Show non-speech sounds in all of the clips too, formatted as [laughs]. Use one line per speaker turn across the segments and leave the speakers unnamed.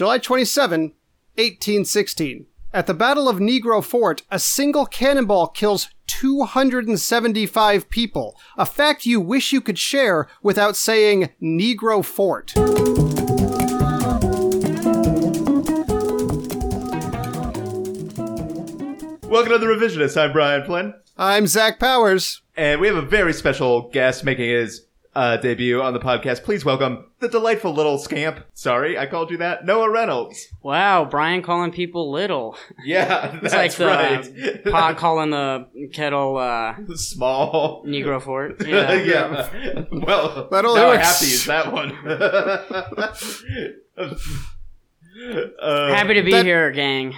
July 27, 1816. At the Battle of Negro Fort, a single cannonball kills 275 people, a fact you wish you could share without saying Negro Fort.
Welcome to the Revisionist. I'm Brian Flynn,
I'm Zach Powers.
and we have a very special guest making his uh, debut on the podcast. Please welcome the delightful little scamp. Sorry, I called you that. Noah Reynolds.
Wow, Brian calling people little.
Yeah, [laughs]
It's
that's
like the
right.
pot calling the kettle uh, [laughs]
Small.
Negro fort. [laughs]
Yeah.
Yeah.
Well,
That
now
only
I
works.
have to use that one. uh,
Happy to be
That-
here, gang.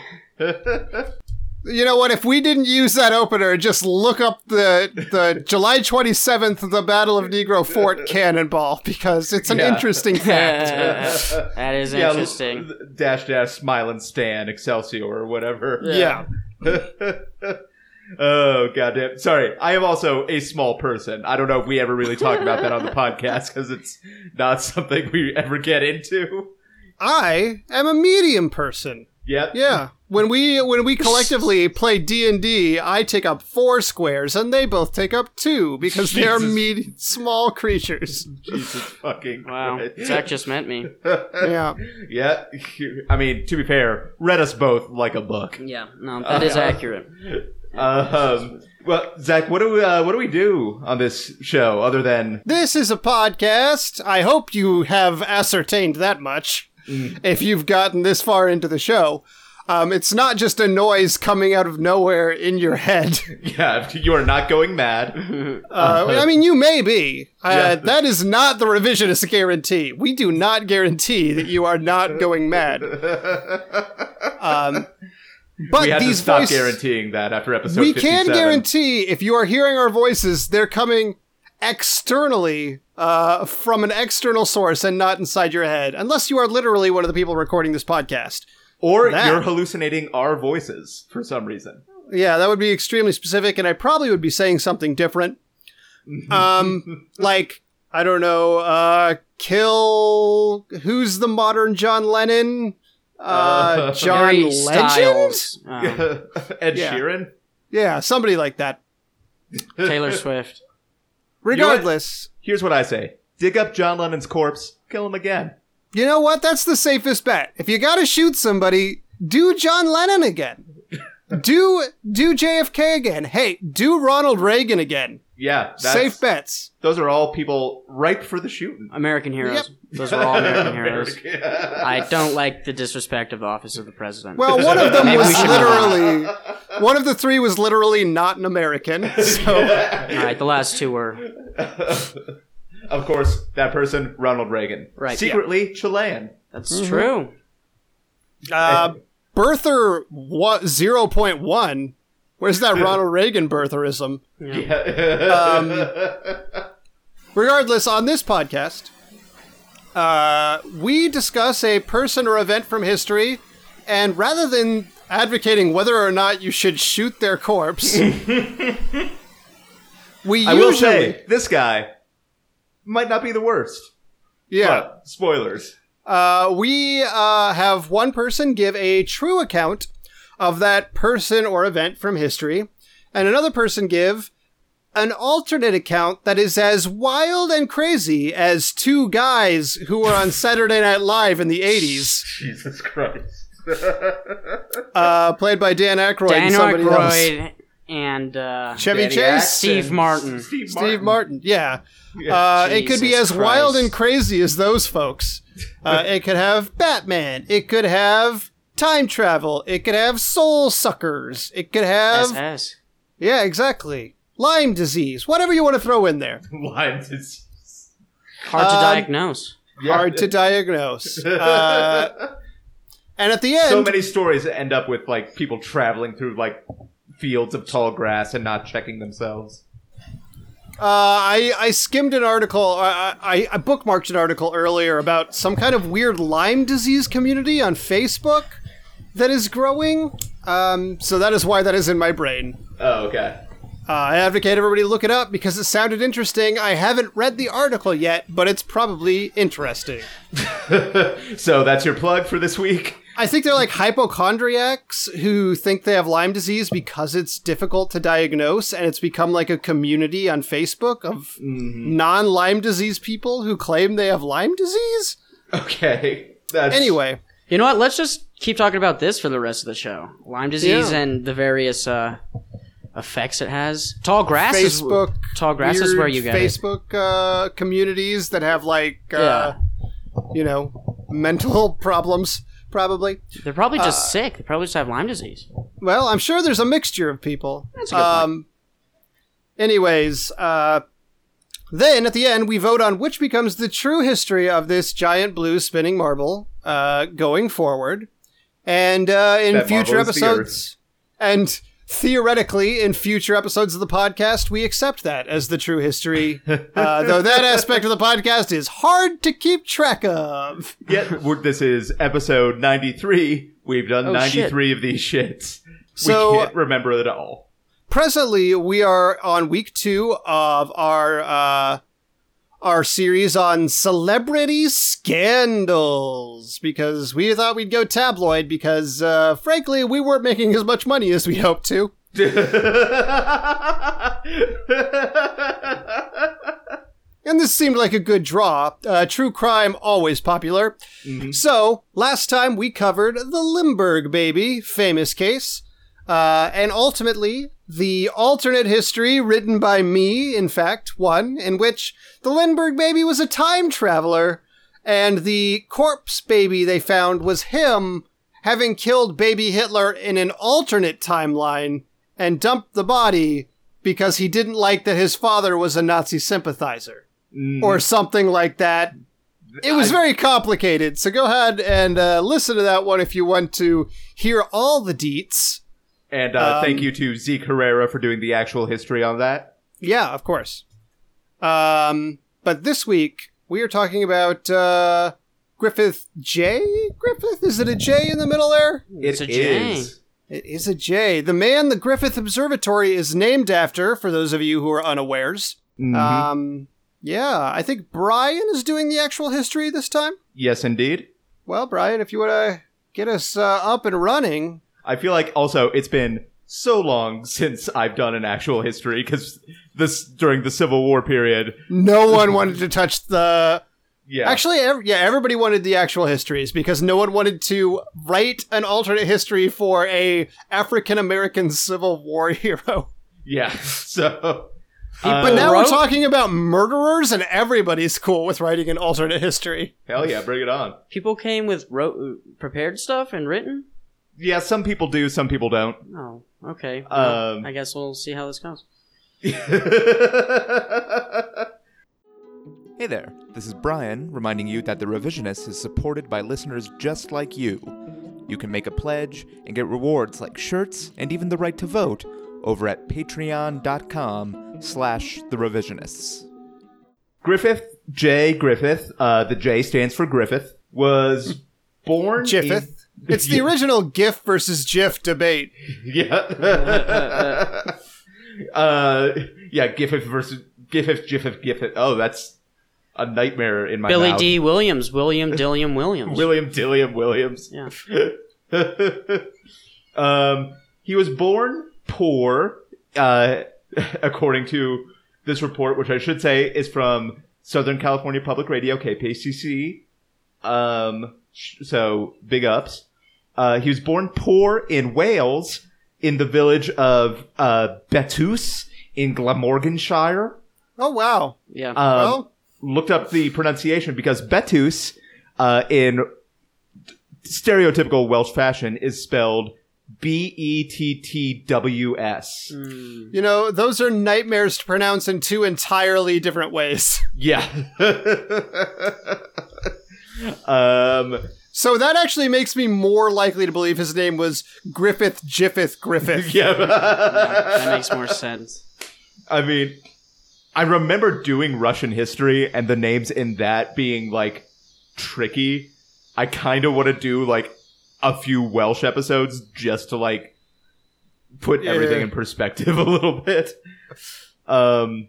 You know what? If we didn't use that opener, just look up the the [laughs] July 27th, the Battle of Negro Fort cannonball, because it's an
Yeah.
interesting [laughs] fact. [laughs]
that is
yeah,
interesting.
Dash dash smile and stand Excelsior or whatever.
yeah.
oh goddamn! Sorry, I am also a small person. I don't know if we ever really talk about that on the podcast because it's not something we ever get into.
I am a medium person.
Yep.
Yeah. When we when we collectively play D and D, I take up four squares, and they both take up two because they're
Jesus.
med- small creatures.
Jesus fucking
Wow,
Christ.
Zach just met me.
Yeah. [laughs]
yeah. I mean, to be fair, read us both like a book.
Yeah, no, that is
Uh,
accurate.
Um, well, Zach, what do we uh, what do we do on this show other than
This is a podcast. I hope you have ascertained that much. If you've gotten this far into the show, um, it's not just a noise coming out of nowhere in your head. [laughs]
yeah? You are not going mad.
Uh, I mean, you may be. Uh,
Yeah.
That is not the revisionist guarantee. We do not guarantee that you are not going mad. Um, but
we had to stop guaranteeing that after episode.
we can guarantee if you are hearing our voices, they're coming externally uh, from an external source and not inside your head, unless you are literally one of the people recording this podcast.
Or
that.
you're hallucinating our voices for some reason.
Yeah, that would be extremely specific, and I probably would be saying something different. Um, [laughs] like I don't know, uh, kill who's the modern John Lennon? Uh,
Uh,
John
Harry
Legend?
Styles, [laughs] um,
Ed
Yeah.
Sheeran.
Yeah, somebody like that.
Taylor Swift.
Regardless,
Here's what I say: dig up John Lennon's corpse, kill him again.
You know what? That's the safest bet. If you gotta shoot somebody, do John Lennon again. [laughs] do do JFK again. Hey, do Ronald Reagan again.
Yeah, that's,
Safe bets.
Those are all people ripe for the shooting.
American heroes. Those are all American [laughs] heroes. I don't like the disrespect of the office of the president.
Well, one of them was
should move on.
literally one of the three was literally not an American. [laughs] So
All right, the last two were
of course, that person, Ronald Reagan,
Right,
Secretly Chilean.
that's true.
uh, birther what zero point one. Where's that Ronald Reagan birtherism? Um, [laughs] regardless, on this podcast, uh, we discuss a person or event from history, and rather than advocating whether or not you should shoot their corpse, [laughs] we
I
usually
will say this guy might not be the worst.
yeah.
But spoilers.
Uh, we uh, have one person give a true account of that person or event from history, and another person give an alternate account that is as wild and crazy as two guys who were on Saturday Night Live in the 80s, [laughs]
Jesus Christ. [laughs]
uh, played by Dan Aykroyd
Dan
and somebody else.
Aykroyd and uh,
Chevy
Danny
Chase?
Axe
Steve Martin.
Steve,
Steve Martin, yeah.
Yeah.
Uh, it could be
Jesus
as wild and crazy as those folks. Uh, it could have Batman. It could have time travel. It could have soul suckers. It could have
SS.
yeah, exactly. Lyme disease. Whatever you want to throw in there. [laughs]
Lyme disease.
Hard to
Um,
diagnose.
Hard to diagnose. Uh, [laughs] and at the end,
so many stories end up with like people traveling through like fields of tall grass and not checking themselves.
Uh, I, I skimmed an article, I, I, I bookmarked an article earlier about some kind of weird Lyme disease community on Facebook that is growing. Um, so that is why that is in my brain.
Oh, okay.
Uh, I advocate everybody look it up because it sounded interesting. I haven't read the article yet, but it's probably interesting. [laughs]
So that's your plug for this week.
I think they're like hypochondriacs who think they have Lyme disease because it's difficult to diagnose, and it's become like a community on Facebook of non Lyme disease people who claim they have Lyme disease.
Okay. That's
Anyway,
You know what? Let's just keep talking about this for the rest of the show. Lyme disease
Yeah.
and the various uh, effects it has. Tall grass
Facebook,
is tall grass is where you get it.
Facebook uh, communities that have like uh, you know mental [laughs] problems, probably.
They're probably
Uh,
just sick. They probably just have Lyme disease.
Well, I'm sure there's a mixture of people.
That's a good point.
um, Anyways, uh, then at the end, we vote on which becomes the true history of this giant blue spinning marble uh, going forward. And uh, in
That
future
marble is the
episodes, and theoretically, in future episodes of the podcast, we accept that as the true history. uh, though that aspect of the podcast is hard to keep track of.
yeah, we're- this is episode 93. We've done
Oh,
93 of these shits.
So-
we can't remember it all.
presently we are on week two of our uh our series on celebrity scandals because we thought we'd go tabloid because uh frankly we weren't making as much money as we hoped to. [laughs] And this seemed like a good draw. Uh, true crime always popular. So last time we covered the Lindbergh baby famous case. Uh, and ultimately, the alternate history written by me, in fact, one in which the Lindbergh baby was a time traveler, and the corpse baby they found was him having killed baby Hitler in an alternate timeline and dumped the body because he didn't like that his father was a Nazi sympathizer. Or something like that. It was very complicated, so go ahead and uh, listen to that one if you want to hear all the deets.
And uh,
Um,
thank you to Zeke Herrera for doing the actual history on that.
Yeah, of course. Um, but this week we are talking about uh, Griffith J. Griffith, is it a J in the middle there?
It's
It
a J.
is.
It is a J. The man the Griffith Observatory is named after. For those of you who are unawares.
Mhm.
Um, yeah, I think Brian is doing the actual history this time.
yes, indeed.
Well, Brian, if you want to get us uh, up and running,
I feel like also it's been so long [laughs] since I've done an actual history because this during the Civil War period.
no one wanted to touch the
Yeah,
Actually, ev- yeah, everybody wanted the actual histories because no one wanted to write an alternate history for a African American Civil War [laughs] hero.
yeah. [laughs] So,
but
uh,
now
wrote-
we're talking about murderers, and everybody's cool with writing an alternate history.
hell yeah, bring it on.
People came with wrote, prepared stuff and written.
Yeah, some people do, some people don't.
Oh, okay. Well,
Um,
I guess we'll see how this goes. [laughs]
Hey there, this is Brian reminding you that The Revisionist is supported by listeners just like you. You can make a pledge and get rewards like shirts and even the right to vote over at patreon.com slash The Revisionists.
Griffith J. Griffith, uh, the J stands for Griffith, was born.
Jiffith.
In-
It's the [laughs] original GIF versus GIF debate.
Yeah. [laughs] uh, yeah, GIF versus GIF Jiffith, GIF. Oh, that's a nightmare in my
Billy
mouth.
Dee Williams, William Dilliam Williams.
William Dilliam Williams.
yeah. [laughs]
um, he was born poor, uh, according to this report, which I should say is from Southern California Public Radio, KPCC. Um, sh- so big ups. Uh, he was born poor in Wales, in the village of uh, Betws in Glamorganshire.
Oh wow!
Yeah.
Um,
well,
looked up the pronunciation because Betus, uh, in stereotypical Welsh fashion, is spelled B E T T W S.
you know those are nightmares to pronounce in two entirely different ways.
Yeah. [laughs] um.
So that actually makes me more likely to believe his name was Griffith Jiffith Griffith. [laughs]
Yeah.
that makes more sense.
I mean, I remember doing Russian history and the names in that being like tricky. I kind of want to do like a few Welsh episodes just to like put everything
Yeah.
in perspective [laughs] a little bit. Um,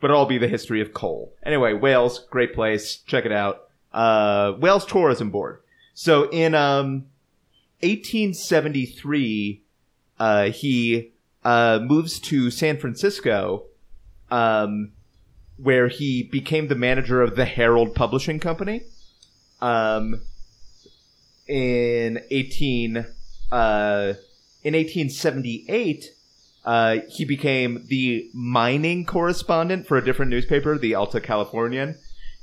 but it'll all be the history of coal. Anyway, Wales, great place. Check it out. Uh, Wales Tourism Board. So in um, 1873, uh, he uh, moves to San Francisco, um, where he became the manager of the Herald Publishing Company. Um, in 18 uh, in 1878 uh, he became the mining correspondent for a different newspaper the alta californian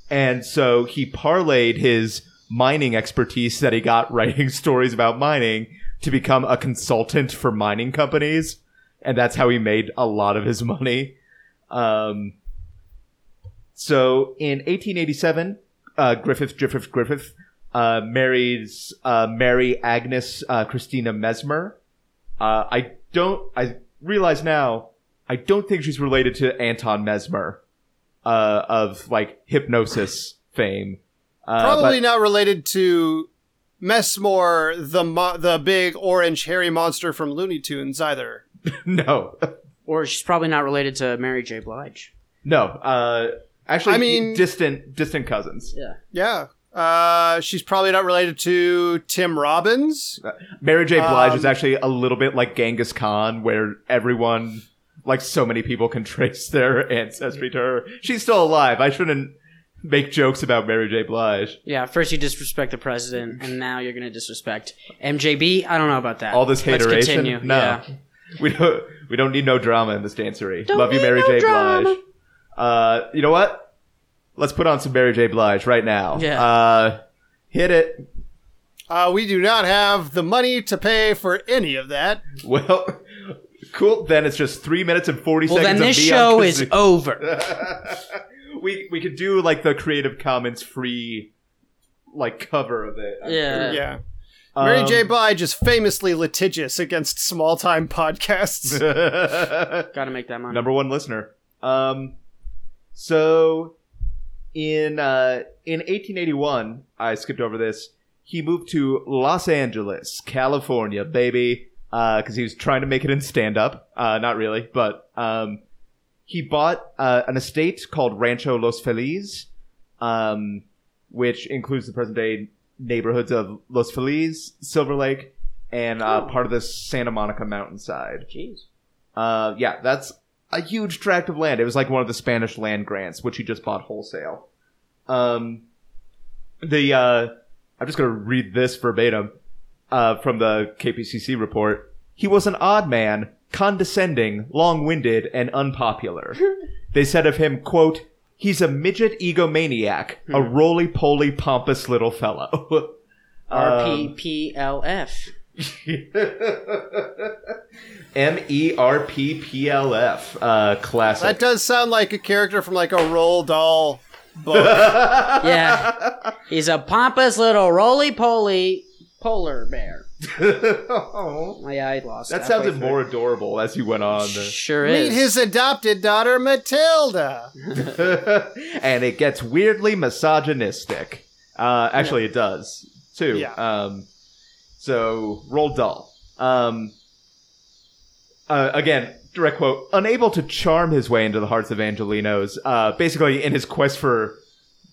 and so he parlayed his mining expertise that he got [laughs] writing stories about mining to become a consultant for mining companies and that's how he made a lot of his [laughs] money um, so in 1887 uh, griffith griffith griffith uh, marries uh, Mary Agnes uh, Christina Mesmer. Uh, I don't. I realize now. I don't think she's related to Anton Mesmer uh, of like hypnosis fame. Uh,
Probably not related to Messmore, the mo- the big orange hairy monster from Looney Tunes either. [laughs]
no,
Or she's probably not related to Mary J. Blige.
no. Uh, actually,
I mean-
distant distant cousins.
Yeah.
Yeah. Uh, she's probably not related to Tim Robbins.
Mary J. Blige is
Um,
actually a little bit like Genghis Khan, where everyone, like so many people, can [laughs] trace their ancestry to her. She's still alive. I shouldn't make jokes about Mary J. Blige.
Yeah, first you disrespect the president, and now you're going to disrespect MJB. I don't know about that.
All this
Let's
hateration.
continue.
No,
Yeah. [laughs]
we don't. We don't need no drama in this dancery.
Don't
Love you,
need
Mary
no
J.
drama.
Blige. Uh, you know what? Let's put on some Mary J. Blige right now.
Yeah.
Uh, hit it.
Uh, we do not have the money to pay for any of that. [laughs]
Well, cool. Then it's just three minutes and forty
Well, then
seconds.
this
of
show is over. [laughs]
we we could do like the Creative Commons free like cover of it. I'm
Yeah.
Yeah. Mary
Um,
J. Blige is famously litigious against small time podcasts. [laughs] [laughs]
Got to make that money.
number one listener. Um, so in uh, in 1881, I skipped over this. He moved to Los Angeles, California, baby, because he was trying to make it in stand up. Uh, not really, but um, he bought uh, an estate called Rancho Los Feliz, um, which includes the present day neighborhoods of Los Feliz, Silver Lake, and uh, part of the Santa Monica mountainside.
Jeez.
Uh, yeah, that's a huge tract of land. It was like one of the Spanish land grants, which he just bought wholesale. Um, the uh, I'm just gonna read this verbatim uh, from the KPCC report. He was an odd man, condescending, long-winded, and unpopular. [laughs] they said of him, "quote He's a midget egomaniac, a roly-poly, pompous little fellow." [laughs] Um,
RPPLF. [laughs]
M E R P P L F. Uh, classic.
that does sound like a character from like a Roald Dahl book.
Yeah. He's a pompous little roly poly polar bear. Oh, yeah, I lost.
that sounded
through.
more adorable as you went on.
Sure is.
Meet his adopted daughter, Matilda. [laughs]
and it gets weirdly misogynistic. Uh, actually, it does too.
Yeah.
Um, so Roald Dahl. Um, uh, again, direct quote: unable to charm his way into the hearts of Angelinos. Uh, basically, in his quest for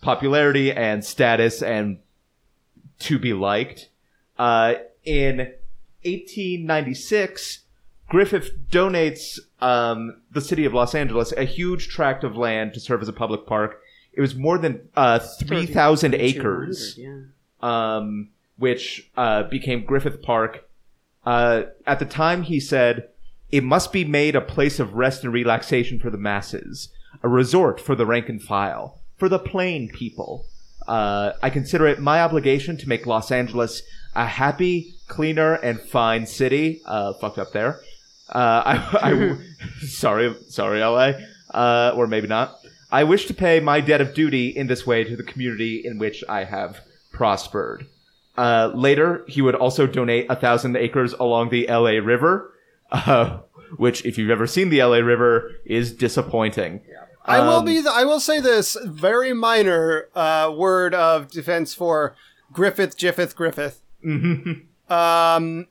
popularity and status and to be liked. Uh, in 1896, Griffith donates um, the city of Los Angeles a huge tract of land to serve as a public park. It was more than uh, 3,000 acres,
Yeah.
um, which uh, became Griffith Park. Uh, at the time, he said, It must be made a place of rest and relaxation for the masses, a resort for the rank and file, for the plain people. Uh, I consider it my obligation to make Los Angeles a happy, cleaner, and fine city. Uh, fucked up there. Uh, [laughs] I, I [laughs] sorry, sorry, LA, uh, or maybe not. I wish to pay my debt of duty in this way to the community in which I have prospered. Uh, later, he would also donate a thousand acres along the LA River, uh, [laughs] which, if you've ever seen the LA River, is disappointing.
I will
Um,
be. The, I will say this very minor uh, word of defense for Griffith, Jiffith, Griffith.
Mm-hmm.
Um,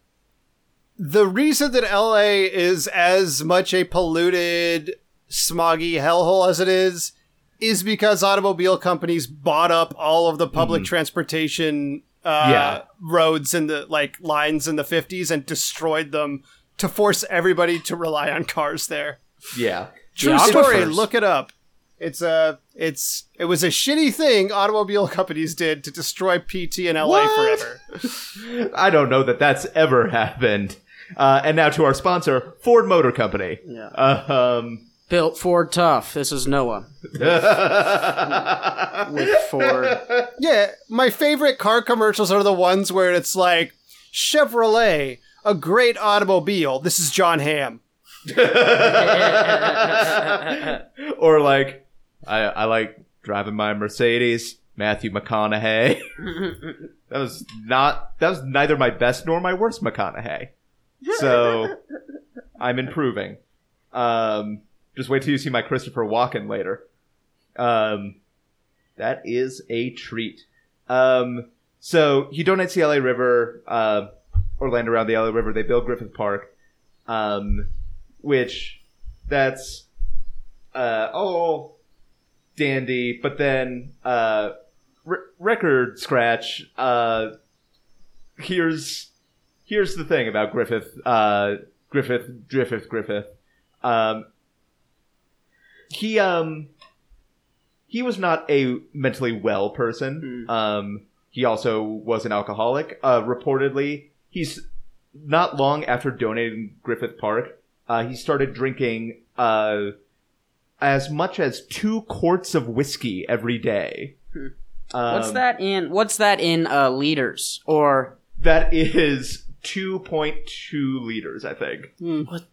the reason that LA is as much a polluted, smoggy hellhole as it is, is because automobile companies bought up all of the public transportation uh,
Yeah.
roads and the like lines in the 50s and destroyed them to force everybody to rely on cars there.
Yeah.
True story. Look it up. It's a it's it was a shitty thing automobile companies did to destroy PT in LA
What?
forever. [laughs]
I don't know that that's ever happened. Uh, and now to our sponsor, Ford Motor Company.
Yeah.
Uh, um,
Built Ford tough. This is Noah [laughs] with Ford.
Yeah, my favorite car commercials are the ones where it's like Chevrolet, a great automobile. This is Jon Hamm. [laughs]
or like, I, I like driving my Mercedes, Matthew McConaughey. [laughs] that was not, that was neither my best nor my worst McConaughey. So, [laughs] I'm improving. Um, just wait till you see my Christopher Walken later. Um, that is a treat. Um, so he donates the LA River, uh, or land around the LA River. They build Griffith Park, um, which that's uh, all dandy. But then uh, re- record scratch. Uh, here's here's the thing about Griffith. Uh, Griffith, Griffith, Griffith. Um, he um he was not a mentally well person. Um, he also was an alcoholic. Uh, reportedly, he's not long after donating Griffith Park, uh, he started drinking uh, as much as two quarts of whiskey every day. Um,
What's that in? What's that in uh, liters or
That is two point two liters, I think.
what?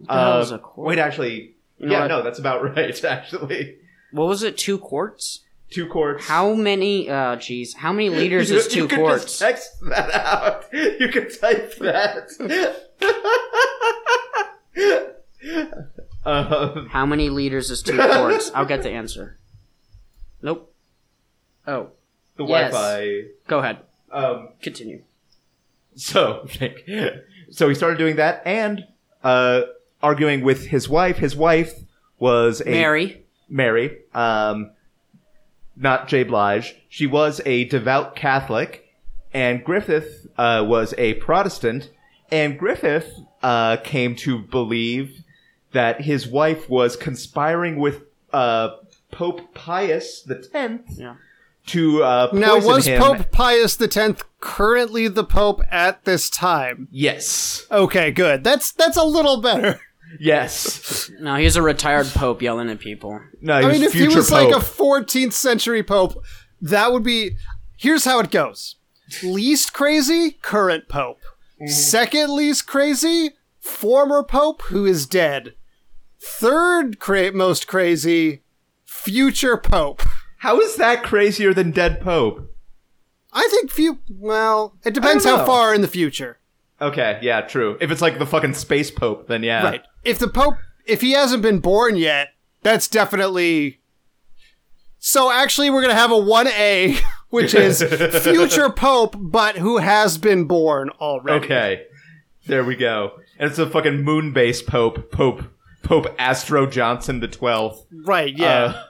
The hell is
Uh,
a quart?
Wait, actually,
You
yeah, no, that's about [laughs] right. Actually,
What was it? Two quarts?
two quarts.
How many? Uh, jeez, how many liters
You-
is two [laughs]
you could
quarts?
Just text that out. You can type that. [laughs] um,
How many liters is two [laughs] quarts? I'll get the answer. Nope. Oh,
the
Yes.
Wi-Fi.
go ahead.
Um,
Continue.
so, [laughs] so he started doing that and uh, arguing with his wife. His wife was a
Mary.
Mary, um, not Jay Blige. She was a devout Catholic, and Griffith uh, was a Protestant. And Griffith uh, came to believe that his wife was conspiring with uh, Pope Pius the Tenth
Yeah.
to uh, poison
Now, was
him.
Pope Pius X currently the Pope at this time?
Yes,
Okay, good. That's that's a little better.
yes.
No, he's a retired pope yelling at people.
No, he
I mean, if he was
Pope.
like a 14th century Pope, that would be. Here's how it goes least crazy, current Pope.
Mm-hmm.
Second least crazy, former Pope who is dead. Third cra- most crazy, future Pope.
How is that crazier than dead Pope?
I think few. Well, it depends how far in the future.
Okay, yeah, true. If it's like the fucking space Pope, then yeah.
Right. If the Pope, if he hasn't been born yet, that's definitely. So actually, we're gonna have a one A, [laughs] which is [laughs] future Pope, but who has been born already.
Okay, there we go. And it's a fucking moon base Pope, Pope, Pope Astro Johnson the twelfth.
Right. Yeah.
Uh,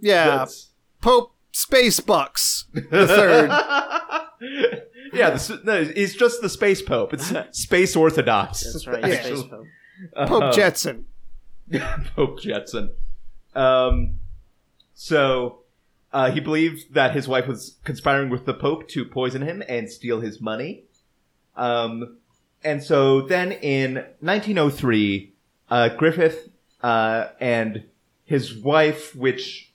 yeah.
that's-
Pope Space Bucks the third. [laughs]
yeah, the, no, he's just the space Pope. It's space Orthodox.
That's right.
Yeah.
Space pope.
Pope
Uh,
Jetson. [laughs]
Pope Jetson. Um, so uh, he believed that his wife was conspiring with the Pope to poison him and steal his money. Um, and so then in 1903, uh, Griffith uh, and his wife, which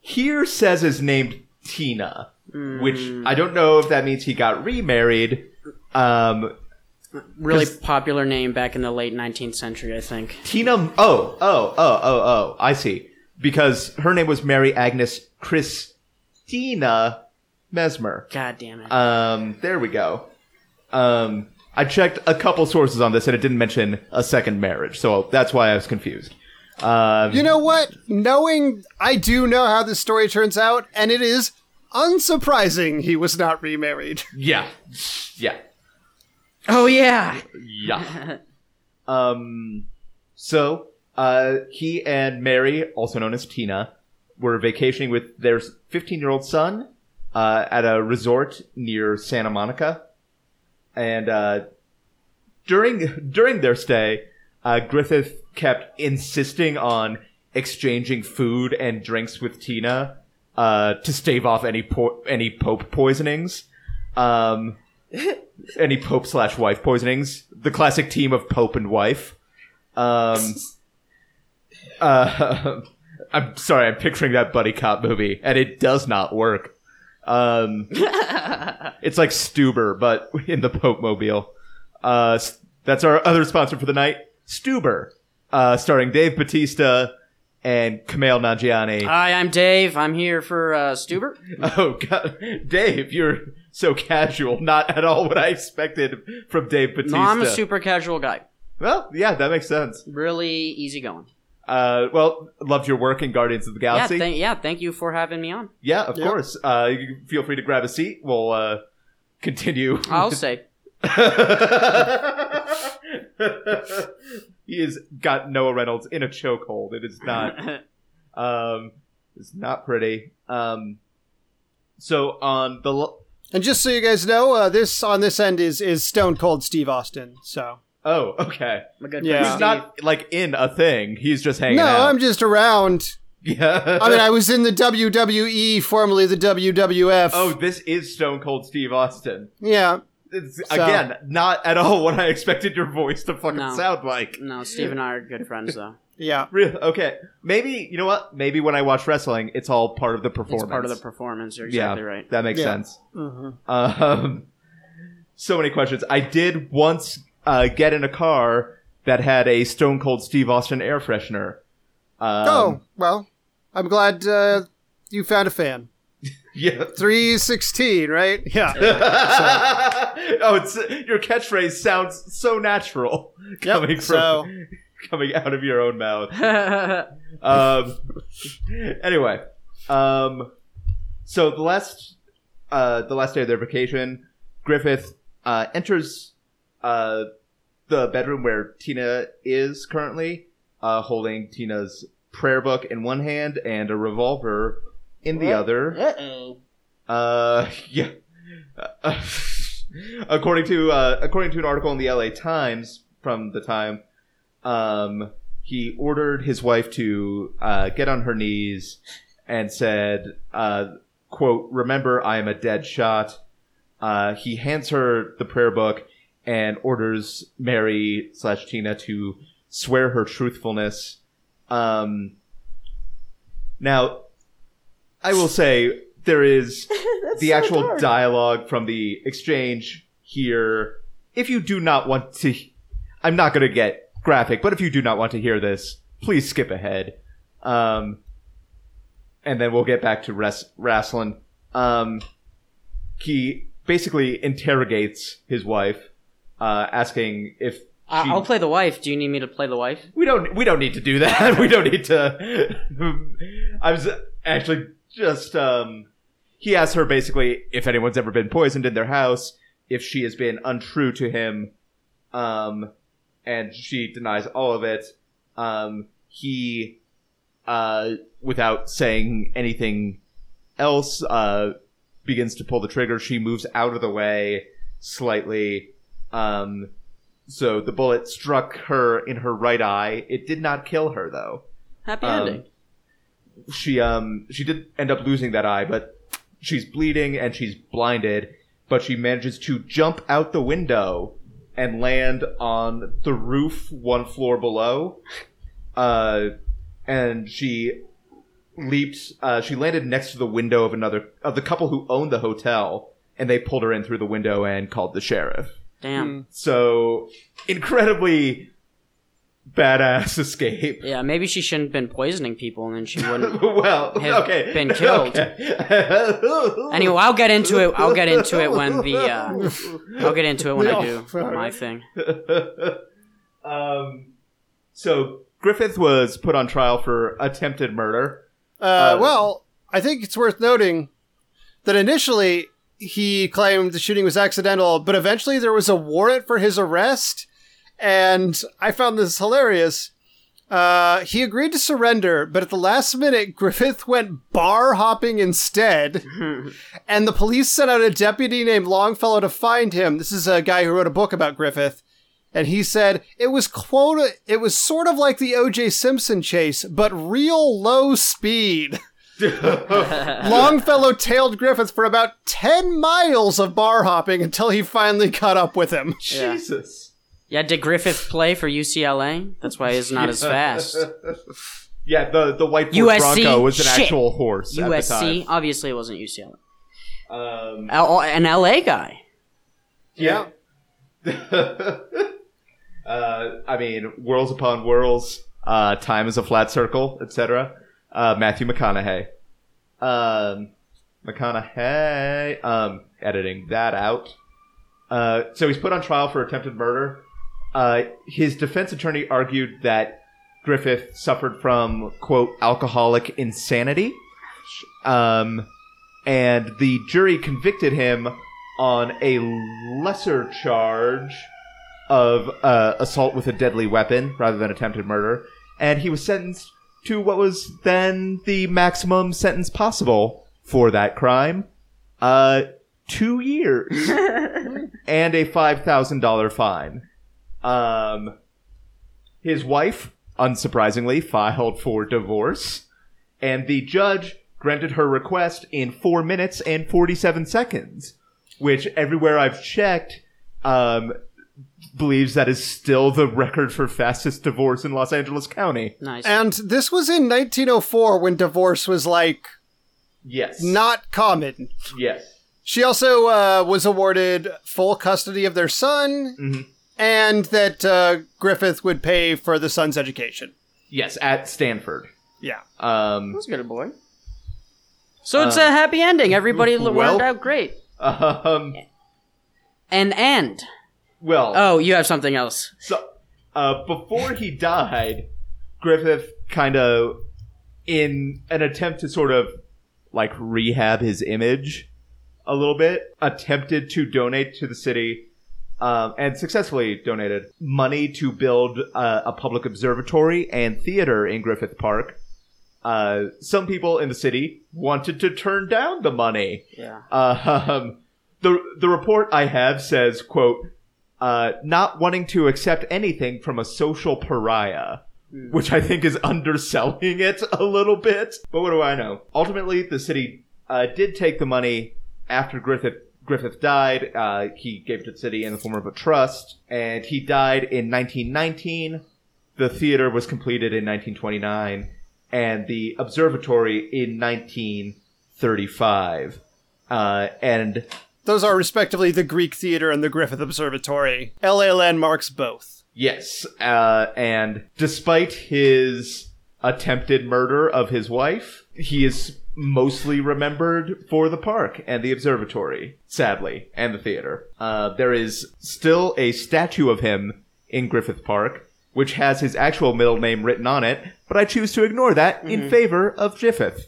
here says is named Tina, which I don't know if that means he got remarried. Um,
Really popular name back in the late 19th century, I think.
Tina. Oh, oh, oh, oh, oh. I see. Because her name was Mary Agnes Christina Mesmer.
God damn it.
Um, there we go. Um, I checked a couple sources on this and it didn't mention a second marriage, so that's why I was confused. Um,
You know what? Knowing I do know how this story turns out, and it is unsurprising he was not remarried. [laughs]
yeah, yeah.
Oh yeah.
Yeah. um, so uh, he and Mary, also known as Tina, were vacationing with their 15 year old son uh, at a resort near Santa Monica, and uh, during during their stay, uh, Griffith kept insisting on exchanging food and drinks with Tina uh, to stave off any po- any Pope poisonings. Um, [laughs] any Pope slash wife poisonings. The classic team of Pope and wife. Um, [laughs] uh, [laughs] I'm sorry, I'm picturing that buddy cop movie, and it does not work. Um, [laughs] it's like Stuber, but in the Pope mobile. Uh, that's our other sponsor for the night, Stuber, uh, starring Dave Batista and Kumail Nanjiani.
Hi, I'm Dave. I'm here for uh, Stuber. [laughs]
Oh God, Dave, you're so casual. Not at all what I expected from Dave Batista.
No, I'm a super casual guy.
well, yeah, that makes sense.
Really easygoing.
Uh, well, loved your work in Guardians of the
Yeah,
Galaxy.
thank, yeah. Thank you for having me on.
Yeah, of
Yep.
course. Uh, you feel free to grab a seat. We'll uh, continue. [laughs]
I'll say. [laughs]
he has got Noah Reynolds in a chokehold. It is not. [laughs] Um, it's not pretty. Um, so on the lo-
And just so you guys know, uh, this on this end is is Stone Cold Steve Austin. So
oh, okay.
My good
Yeah.
He's
Steve.
not like in a thing. He's just hanging
no,
out.
I'm just around.
yeah.
I mean, I was in the WWE, formerly the WWF.
oh, this is Stone Cold Steve Austin.
yeah.
It's,
So-
again, not at all what I expected your voice to fucking
No.
sound like.
No, Steve and I are good friends though. [laughs]
Yeah.
Really? Okay. Maybe you know what? Maybe when I watch wrestling, it's all part of the performance.
It's part of the performance. You're exactly
yeah,
right.
That makes
Yeah.
sense.
hmm
Um, so many questions. I did once uh, get in a car that had a Stone Cold Steve Austin air freshener. Um,
oh well, I'm glad uh, you found a fan. [laughs]
yeah.
Three sixteen, right? Yeah. [laughs] [laughs]
oh, it's your catchphrase sounds so natural coming from
so-
coming out of your own mouth. um, anyway, um, so the last uh, the last day of their vacation, Griffith uh, enters uh, the bedroom where Tina is currently, uh, holding Tina's prayer book in one hand and a revolver in the other.
Uh-oh.
Uh, [laughs] yeah. Uh, [laughs] according to uh, according to an article in the LA Times from the time, um, he ordered his wife to uh, get on her knees and said, uh, "quote Remember, I am a dead shot." Uh, he hands her the prayer book and orders Mary slash Tina to swear her truthfulness. Um, now, I will say there is [laughs] the actual dialogue from the exchange here. If you do not want to, I'm not going to get graphic, but if you do not want to hear this, please skip ahead. Um, and then we'll get back to res- wrestling. Um, he basically interrogates his wife, uh, asking if she-
I'll play the wife. Do you need me to play the wife?
we don't we don't need to do that. [laughs] we don't need to. [laughs] I was actually just um. He asks her basically if anyone's ever been poisoned in their house, if she has been untrue to him, um, and she denies all of it. Um, he, uh, without saying anything else, uh, begins to pull the trigger. She moves out of the way slightly. Um, so the bullet struck her in her right eye. It did not kill her though.
Happy
Um,
ending.
She um she did end up losing that eye, but she's bleeding and she's blinded. But she manages to jump out the window and land on the roof one floor below. Uh, and she leaped. Uh, she landed next to the window of another of the couple who owned the hotel, and they pulled her in through the window and called the sheriff.
Damn.
So incredibly badass escape.
Yeah, maybe she shouldn't have been poisoning people, and then she wouldn't. [laughs]
well,
Have
okay,
been killed.
Okay. [laughs]
anyway, I'll get into it. I'll get into it when the. Uh, [laughs] I'll get into it when I do
Yeah.
my thing.
um, so Griffith was put on trial for attempted murder.
Uh,
Uh,
well, I think it's worth noting that initially he claimed the shooting was accidental, but eventually there was a warrant for his arrest. And I found this hilarious. Uh, he agreed to surrender, but at the last minute, [laughs] Griffith went bar hopping instead. [laughs] and the police sent out a deputy named Longfellow to find him. This is a guy who wrote a book about Griffith. And he said it was quote it was sort of like the O.J. Simpson chase, but real low speed. [laughs] [laughs] Longfellow tailed Griffith for about 10 miles of bar hopping until he finally caught up with him.
Yeah.
Jesus.
Yeah, did Griffith play for UCLA? That's why he's not as fast. [laughs]
Yeah, the the white Ford
USC?
Bronco was an
Shit.
actual horse at the
USC? Obviously, it wasn't UCLA.
Um,
L- an LA guy.
yeah. [laughs] uh, I mean, worlds upon worlds. Uh, time is a flat circle, etc. Uh, Matthew McConaughey. Um, McConaughey. Um, editing that out. Uh, so he's put on trial for attempted murder. Uh, his defense attorney argued that Griffith suffered from quote alcoholic insanity. Um, and the jury convicted him on a lesser charge of uh, assault with a deadly weapon rather than attempted murder, and he was sentenced to what was then the maximum sentence possible for that crime uh, two years [laughs] and a $5,000 fine. Um, his wife, unsurprisingly, filed for divorce, and the judge granted her request in 4 minutes and 47 seconds, which everywhere I've checked, um, believes that is still the record for fastest divorce in Los Angeles County.
Nice.
And this was in 1904 when divorce was like
Yes.
not common.
Yes.
She also uh, was awarded full custody of their son
Mhm.
and that uh, Griffith would pay for the son's education.
Yes, at Stanford.
Yeah.
Um,
That's good, boy. So it's a happy ending. Everybody l-
well-
worked out great.
um,
An end.
Well,
Oh, you have something else.
So, uh, before he died, Griffith kind of, in an attempt to sort of like rehab his image a little bit, attempted to donate to the city. Um, and successfully donated money to build uh, a public observatory and theater in Griffith Park. Uh, some people in the city wanted to turn down the money.
Yeah.
Um, the the report I have says, "quote uh, Not wanting to accept anything from a social pariah." Which I think is underselling it a little bit. But what do I know? Ultimately, the city uh, did take the money after Griffith Griffith died. Uh, he gave it to the city in the form of a trust, and he died in 1919. The theater was completed in 1929, and the observatory in 1935. Uh, and
Those are respectively the Greek Theater and the Griffith Observatory. LA landmarks both.
yes, uh, and despite his attempted murder of his wife, he is mostly remembered for the park and the observatory, sadly, and the theater. Uh, there is still a statue of him in Griffith Park, which has his actual middle name written on it, but I choose to ignore that in favor of Jiffith.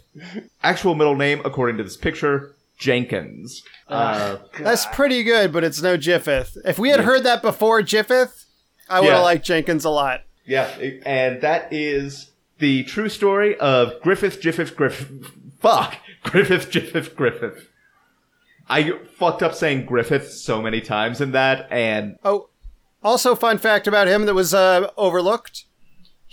actual middle name, according to this picture, Jenkins. Uh,
That's pretty good, but it's no Jiffith. If we had heard that before Jiffith, I would have
Yeah.
liked Jenkins a lot.
Yeah, and that is the true story of Griffith, Jiffith, Griffith. Fuck! [laughs] Griffith, Jiffith, Griffith. I fucked up saying Griffith so many times in that, and
Oh, also, fun fact about him that was uh, overlooked.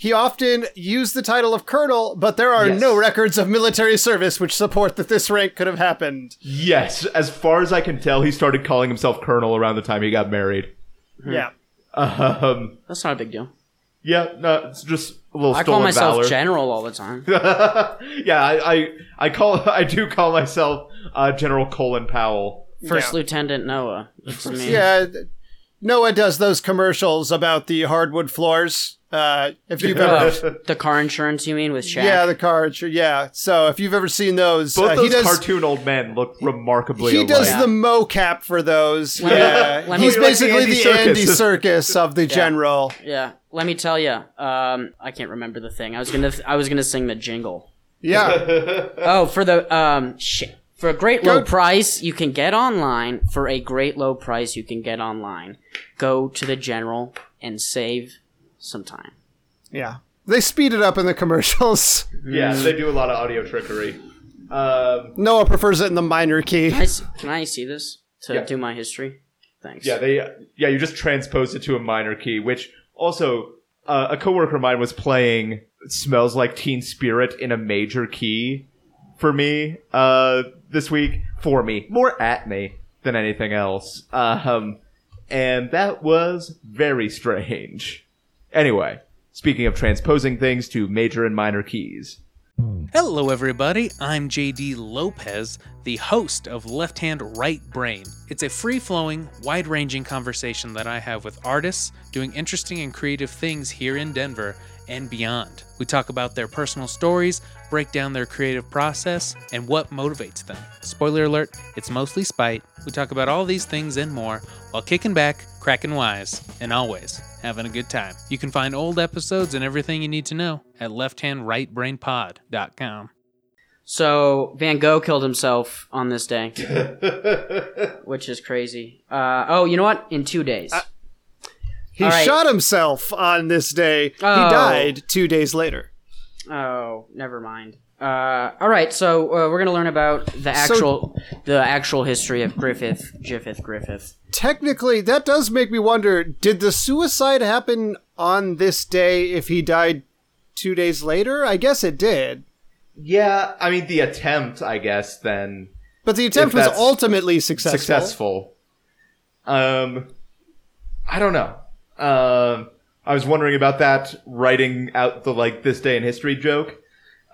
He often used the title of colonel, but there are
Yes.
no records of military service which support that this rank could have happened.
yes, as far as I can tell, he started calling himself Colonel around the time he got married.
Yeah.
Um,
That's not a big deal.
yeah, no, it's just a little
I call myself
valor.
general all the time. [laughs]
yeah, I, I, I call, [laughs] I do call myself uh, General Colin Powell.
First
Yeah.
Lieutenant Noah. It's [laughs] me.
Yeah. Noah does those commercials about the hardwood floors. Uh, if you've ever,
The car insurance, you mean, with Shaq?
yeah, the car, insurance. yeah. So if you've ever seen those,
Both
uh,
those
he does.
cartoon old men look remarkably
he
alike.
does
Yeah.
the mocap for those.
Let
yeah,
me-
he's
You're like the
basically
Andy
the Andy [laughs]
Serkis
of the general.
Yeah. Let me tell you. Um, I can't remember the thing. I was gonna. I was gonna sing the jingle.
Yeah,
Oh, for the um, shit. For a great low
Go-
price, you can get online. For a great low price, you can get online. Go to the general and save some time.
Yeah. They speed it up in the commercials. [laughs]
Yeah, they do a lot of audio trickery. Um,
Noah prefers it in the minor key.
Can I, s- can I see this to
Yeah.
do my history? Thanks.
yeah, they yeah you just transposed it to a minor key, which also uh, a coworker of mine was playing "Smells Like Teen Spirit" in a major key for me uh, this week. For me, more at me than anything else. Um, and that was very strange. Anyway, speaking of transposing things to major and minor keys.
Hello, everybody. I'm JD Lopez, the host of Left Hand Right Brain. It's a free flowing, wide ranging conversation that I have with artists doing interesting and creative things here in Denver and beyond. We talk about their personal stories, break down their creative process, and what motivates them. Spoiler alert, it's mostly spite. We talk about all these things and more while kicking back, cracking wise, and always having a good time. You can find old episodes and everything you need to know at lefthandrightbrainpod.com.
So Van Gogh killed himself on this day, [laughs] which is crazy. Uh, oh, you know what? In two days.
He
All right.
shot himself on this day.
Oh.
He died two days later.
Oh, never mind. Uh, all right, so uh, we're gonna learn about the actual the actual history of Griffith, Griffith, Griffith.
Technically, that does make me wonder did the suicide happen on this day if he died two days later? I guess it did.
Yeah, I mean the attempt, I guess. Then
But the attempt was ultimately successful.
successful. Um, I don't know. Um, I was wondering about that, writing out the like this day in history joke.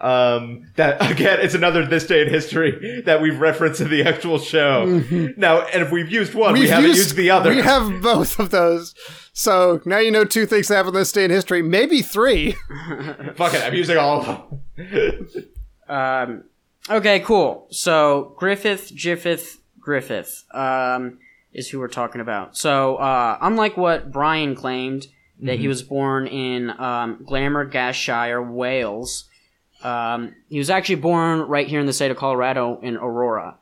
Um, that [laughs] again, it's another this day in history that we've referenced in the actual show. Now, and if we've used one, we
We've
haven't used, the other.
We have both of those. So now you know two things that happened this day in history, maybe three. [laughs]
Fuck it, I'm using all of them.
Um, okay, cool. So Griffith, Jiffith, Griffith um, is who we're talking about. So uh, unlike what Brian claimed that he was born in um, Glamorganshire, Wales, um, he was actually born right here in the state of Colorado in Aurora.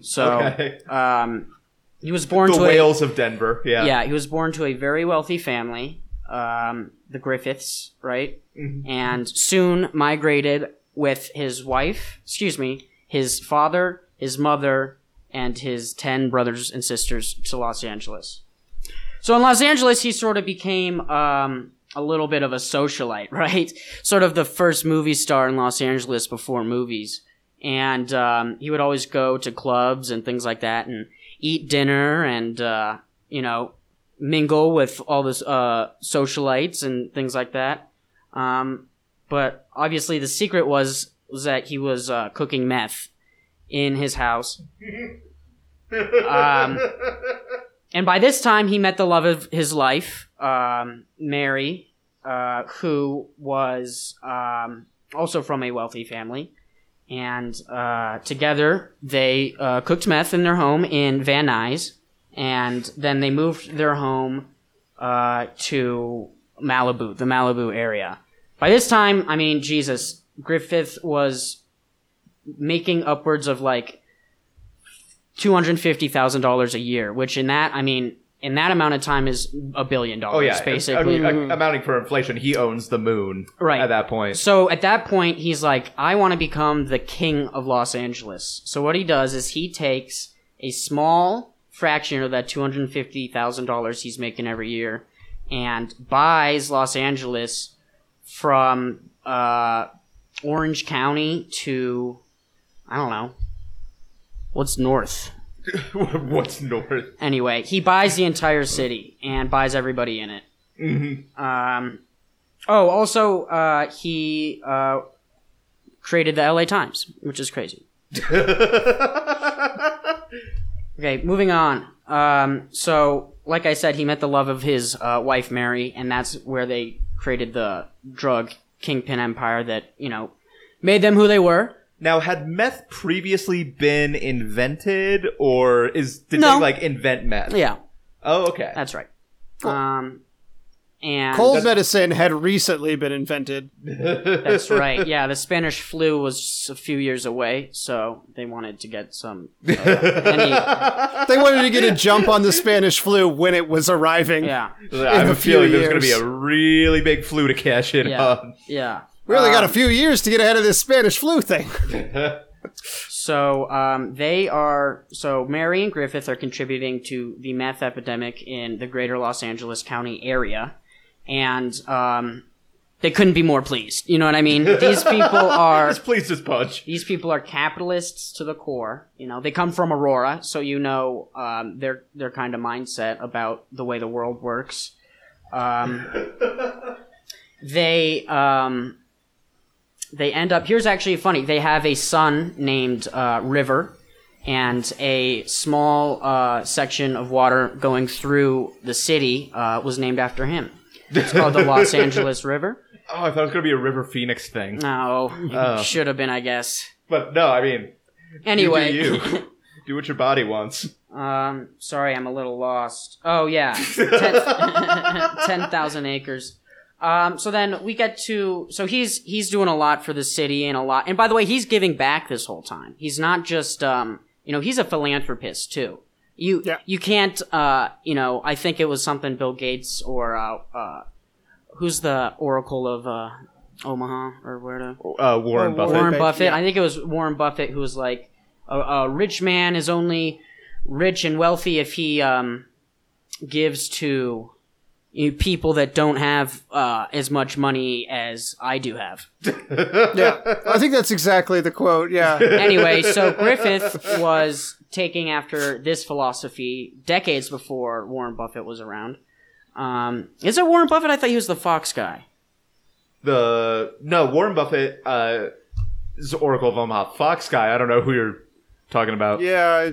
So
okay.
um, he was born
the
to a,
of Denver. Yeah.
yeah, he was born to a very wealthy family, um, the Griffiths, right? And soon migrated with his wife, excuse me, his father, his mother, and his 10 brothers and sisters to Los Angeles. So in Los Angeles, he sort of became um, a little bit of a socialite, [laughs] right? Sort of the first movie star in Los Angeles before movies. And um, he would always go to clubs and things like that and eat dinner and, uh, you know, mingle with all this uh, socialites and things like that. Um, but obviously, the secret was was that he was uh, cooking meth in his house. Um, and by this time, he met the love of his life, um, Mary, uh, who was um, also from a wealthy family. And uh, together, they uh, cooked meth in their home in Van Nuys. And then they moved their home uh, to Malibu, the Malibu area. By this time, I mean, Jesus, Griffith was making upwards of like $250,000 a year, which in that, I mean, in that amount of time is a billion dollars,
Oh yeah,
basically.
I mean, amounting for inflation, he owns the moon.
Right.
at that point.
So at that point, he's like, I want to become the king of Los Angeles. So what he does is he takes a small fraction of that $250,000 he's making every year and buys Los Angeles from uh, Orange County to, I don't know, what's north? [laughs]
What's north?
Anyway, he buys the entire city and buys everybody in it. Um, oh, also, uh, he uh, created the LA Times, which is crazy. [laughs] Okay, moving on. Um, so, like I said, he met the love of his uh, wife, Mary, and that's where they created the drug kingpin empire that, you know, made them who they were.
Now, had meth previously been invented, or is did
No.
they like invent meth?
Yeah,
Oh, okay.
that's right. Um, and
Cold medicine had recently been invented. [laughs]
That's right. Yeah, the Spanish flu was a few years away, so they wanted to get some. Uh, any, [laughs]
They wanted to get a jump on the Spanish flu when it was arriving.
yeah,
I have
a
a
few
feeling there's going to be
years.
a really big flu to cash in
yeah,
on.
yeah.
We only got a
Um,
few years to get ahead of this Spanish flu thing. [laughs]
So um, they are. So Mary and Griffith are contributing to the meth epidemic in the greater Los Angeles County area, and um, they couldn't be more pleased. You know what I mean? [laughs] These people are.
Just please just punch.
These people are capitalists to the core. You know, they come from Aurora, so you know um, their their kind of mindset about the way the world works. Um, [laughs] they um, they end up. Here's actually funny. They have a son named uh, River, and a small uh, section of water going through the city uh, was named after him. It's called the Los [laughs] Angeles River.
Oh, I thought it was going to be a River Phoenix thing.
No,
Oh.
should have been, I guess.
But no, I mean,
Anyway,
you do, you. do what your body wants.
Um, sorry, I'm a little lost. Oh yeah, ten [laughs] thousand acres. Um, so then we get to so he's he's doing a lot for the city and a lot. And by the way, he's giving back this whole time. He's not just um, you know, he's a philanthropist too. You
Yeah.
you can't uh, you know, I think it was something Bill Gates or uh, uh who's the Oracle of uh Omaha or where to
Uh, Warren Buffett.
Warren
Buffett,
Buffett.
yeah.
I think it was Warren Buffett who was like, a, a rich man is only rich and wealthy if he um, gives to you know, people that don't have uh, as much money as I do have. [laughs]
yeah, I think that's exactly the quote. Yeah, [laughs]
Anyway, so Griffith was taking after this philosophy decades before Warren Buffett was around. Um, is it Warren Buffett? I thought he was the Fox guy.
the no Warren Buffett uh, is Oracle of Omaha. Fox guy. I don't know who you're talking about.
yeah.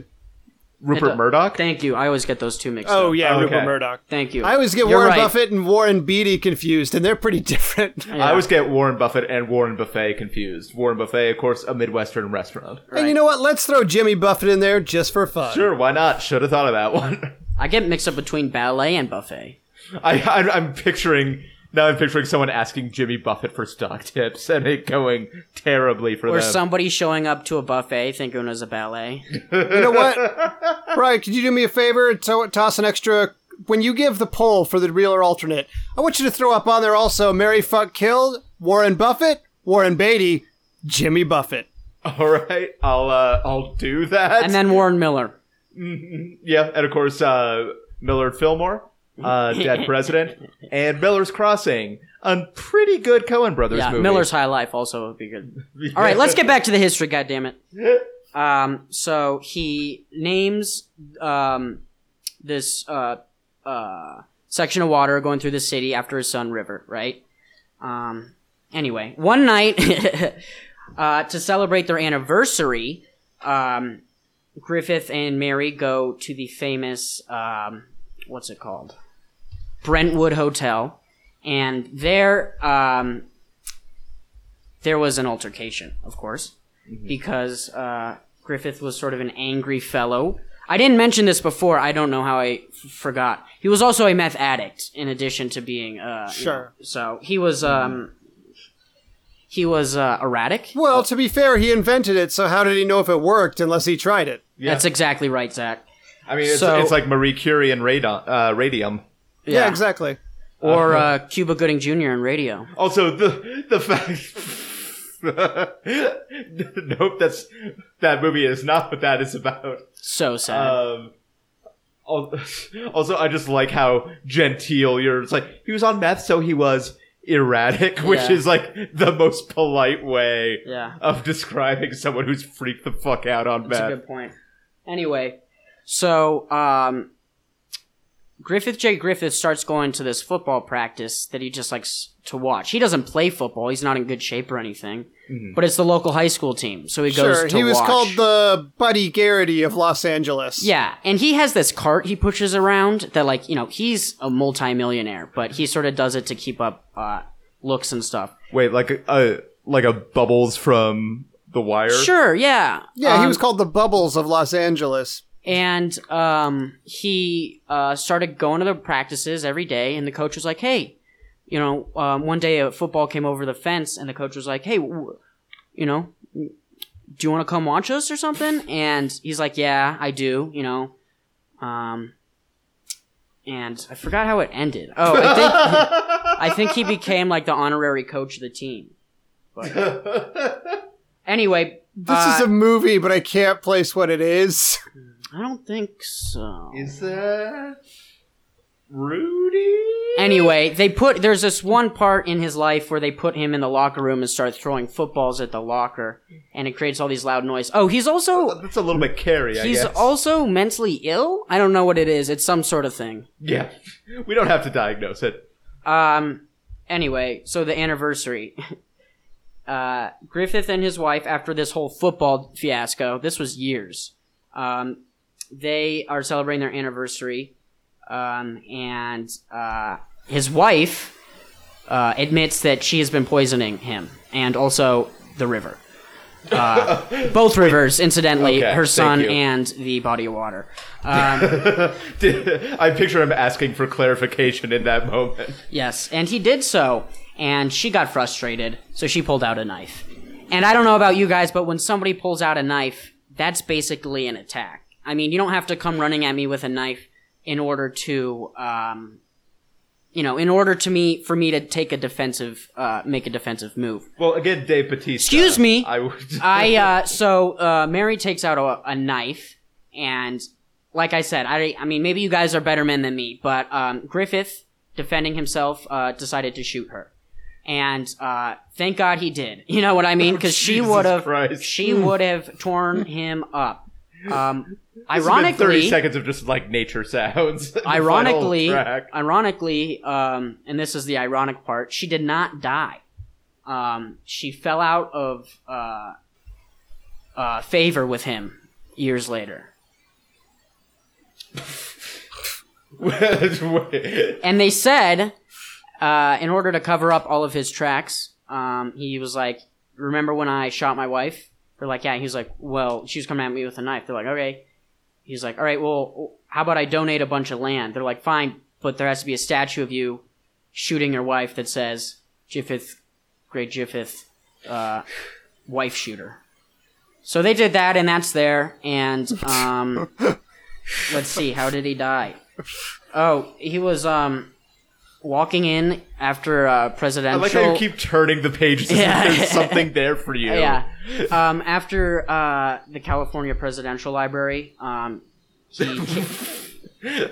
Rupert
It- uh,
Murdoch.
Thank you. I always get those two mixed
Oh
up.
Oh yeah,
Okay.
Rupert Murdoch.
Thank you.
I always get
You're
Warren
right.
Buffett and Warren Beatty confused, and they're pretty [laughs] different.
Yeah.
I always get Warren Buffett and Warren Buffet confused. Warren Buffet, of course, a Midwestern restaurant.
And you know what? Let's throw Jimmy Buffett in there just for fun.
Sure, why not? Should have thought of that [laughs] one.
I get mixed up between ballet and buffet.
I, I I'm picturing now. I'm picturing someone asking Jimmy Buffett for stock [laughs] tips and it going terribly for them.
Or
them.
somebody showing up to a buffet thinking it was a ballet.
You know what? [laughs] Brian, could you do me a favor and to- toss an extra? When you give the poll for the real or alternate, I want you to throw up on there also Mary Fuck Killed, Warren Buffett, Warren Beatty, Jimmy Buffett.
All right, I'll uh, I'll do that.
And then Warren Miller. [laughs]
yeah, and of course uh, Millard Fillmore, uh, dead [laughs] president, and Miller's Crossing, a pretty good Coen Brothers
Yeah,
movie.
Miller's High Life also would be good. All right, let's get back to the history, goddammit. [laughs] Um, so he names um, this uh, uh, section of water going through the city after his son River, right? Um, anyway, one night [laughs] uh, to celebrate their anniversary, um, Griffith and Mary go to the famous um, what's it called? Brentwood Hotel, and there um, there was an altercation, of course, because uh, Griffith was sort of an angry fellow. I didn't mention this before. I don't know how I f- forgot. He was also a meth addict, in addition to being uh, you
Sure.
know, so he was um, he was uh, erratic.
Well, to be fair, he invented it, so how did he know if it worked unless he tried it?
That's exactly right, Zach.
I mean, it's,
So-
it's like Marie Curie and radium. Uh, radium.
Yeah, exactly.
Or uh, Cuba Gooding Jr. in radio.
Also, the the fact. [laughs] nope, that's that movie is not what that is about.
So sad.
Um, also, I just like how genteel you're. It's like he was on meth, so he was erratic, [laughs] which
Yeah.
is like the most polite way
Yeah.
of describing someone who's freaked the fuck out on meth.
That's a good point. Anyway, so um, Griffith J. Griffith starts going to this football practice that he just likes to watch. He doesn't play football; he's not in good shape or anything. But it's the local high school team, so he goes
Sure,
to
he was
watch.
called the Buddy Garrity of Los Angeles.
Yeah, and he has this cart he pushes around that, like, you know, he's a multimillionaire, but he sort of does it to keep up uh, looks and stuff.
Wait, like a, a like a bubbles from The Wire.
Sure, yeah.
Yeah, he
Um,
was called the Bubbles of Los Angeles.
And um, he uh, started going to the practices every day. And the coach was like, "Hey, you know, um, one day a football came over the fence, and the coach was like, "Hey, w- you know, do you want to come watch us or something?" And he's like, "Yeah, I do." You know, um, and I forgot how it ended. Oh, I think I think he became like the honorary coach of the team. But [laughs] anyway,
This
uh,
is a movie, but I can't place what it is.
I don't think so.
Is that Rudy?
Anyway, they put there's this one part in his life where they put him in the locker room and start throwing footballs at the locker, and it creates all these loud noise. Oh, he's also
That's a little bit carry, I
he's
guess.
also mentally ill. I don't know what it is. It's some sort of thing.
yeah. [laughs] We don't have to diagnose it.
Um. Anyway, so the anniversary. [laughs] Uh, Griffith and his wife, after this whole football fiasco, this was years. Um, they are celebrating their anniversary, um, and uh, his wife uh, admits that she has been poisoning him and also the river. Uh, [laughs] both rivers, incidentally,
Okay,
her son and the body of water. [laughs] Um,
I picture him asking for clarification in that moment.
Yes, and he did so, and she got frustrated, so she pulled out a knife. And I don't know about you guys, but when somebody pulls out a knife, that's basically an attack. I mean, you don't have to come running at me with a knife in order to, um, you know, in order to me for me to take a defensive, uh, make a defensive move.
Well, again, Dave Batista.
Excuse me.
I would. [laughs]
I uh, so uh, Mary takes out a, a knife, and like I said, I I mean maybe you guys are better men than me, but um, Griffith, defending himself, uh, decided to shoot her, and uh, thank God he did. [laughs] You know what I mean? Because she would have she would have torn him up. Um, [laughs]
This has been
ironically,
thirty seconds of just like nature sounds.
Ironically, ironically, um, and this is the ironic part, she did not die. Um, she fell out of uh, uh, favor with him years later, [laughs] and they said, uh, in order to cover up all of his tracks, um, he was like, "Remember when I shot my wife?" They're like, "Yeah." He was like, "Well, she was coming at me with a knife." They're like, "Okay." He's like, "All right, well, how about I donate a bunch of land?" They're like, "Fine, but there has to be a statue of you shooting your wife that says Jiffith, Great Jiffith, uh, wife shooter." So they did that, and that's there. And um, [laughs] let's see, how did he die? Oh, he was um walking in after uh,
I
presidential.
like how you keep turning the pages.
Yeah.
There's [laughs] something there for you.
Yeah. Um, after uh, the California Presidential Library, um, he. [laughs]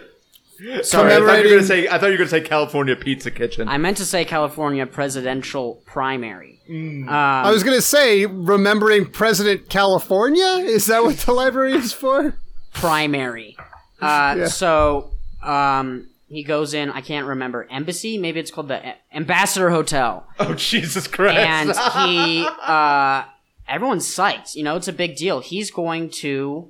Sorry, I thought you were gonna say. I thought you were gonna say California Pizza Kitchen.
I meant to say California Presidential Primary. Um,
I was gonna say, remembering President California. Is that what the library is for?
primary. Uh, So um, he goes in. I can't remember embassy. Maybe it's called the Ambassador Hotel. [laughs]
oh Jesus Christ!
and he [laughs] uh everyone's psyched you know it's a big deal he's going to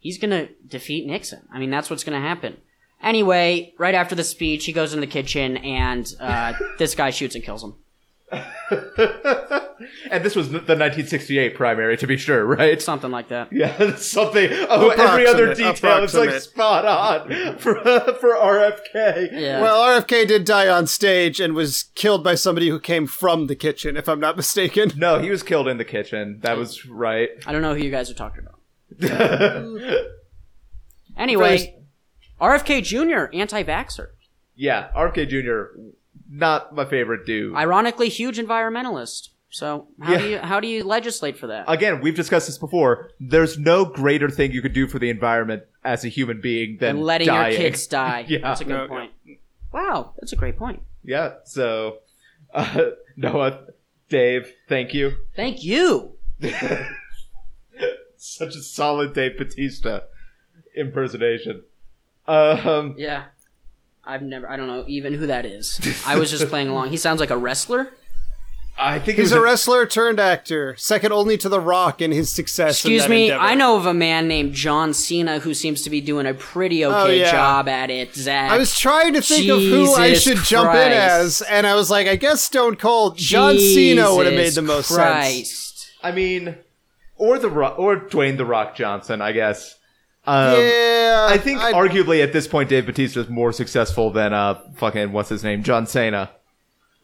he's gonna defeat nixon i mean that's what's gonna happen anyway right after the speech he goes in the kitchen and uh [laughs] this guy shoots and kills him [laughs]
and this was the 1968 primary, to be sure, right?
something like that
Yeah, [laughs] something. Oh, every other detail is like spot on [laughs] for for RFK.
yeah
Well, RFK did die on stage and was killed by somebody who came from the kitchen, if I'm not mistaken.
No, he was killed in the kitchen. That was right.
i don't know who you guys are talking about anyway rfk jr anti-vaxxer
yeah, RFK Jr. Not my favorite dude.
ironically huge environmentalist so how do you how do you legislate for that
Again, we've discussed this before. There's no greater thing you could do for the environment as a human being than
and letting
dying.
your kids die. [laughs]
Yeah.
That's a good
No,
point. Wow, that's a great point.
Yeah. So, uh, [laughs] Noah, Dave, thank you.
Thank you. [laughs]
Such a solid Dave Batista impersonation. Um,
Yeah. I've never I don't know even who that is. I was just playing along. He sounds like a wrestler.
I think
He's a wrestler turned actor, second only to The Rock in his success.
Excuse
that
me,
endeavor.
I know of a man named John Cena who seems to be doing a pretty okay
Oh, yeah.
job at it, Zach.
I was trying to think of who I
Jesus
should jump in as, and I was like, I guess Stone Cold. John Cena would have made the most sense.
I mean, or the Rock, or Dwayne the Rock Johnson, I guess. Um,
yeah,
I think
I'd-
arguably at this point Dave Batista is more successful than uh fucking what's his name John Cena.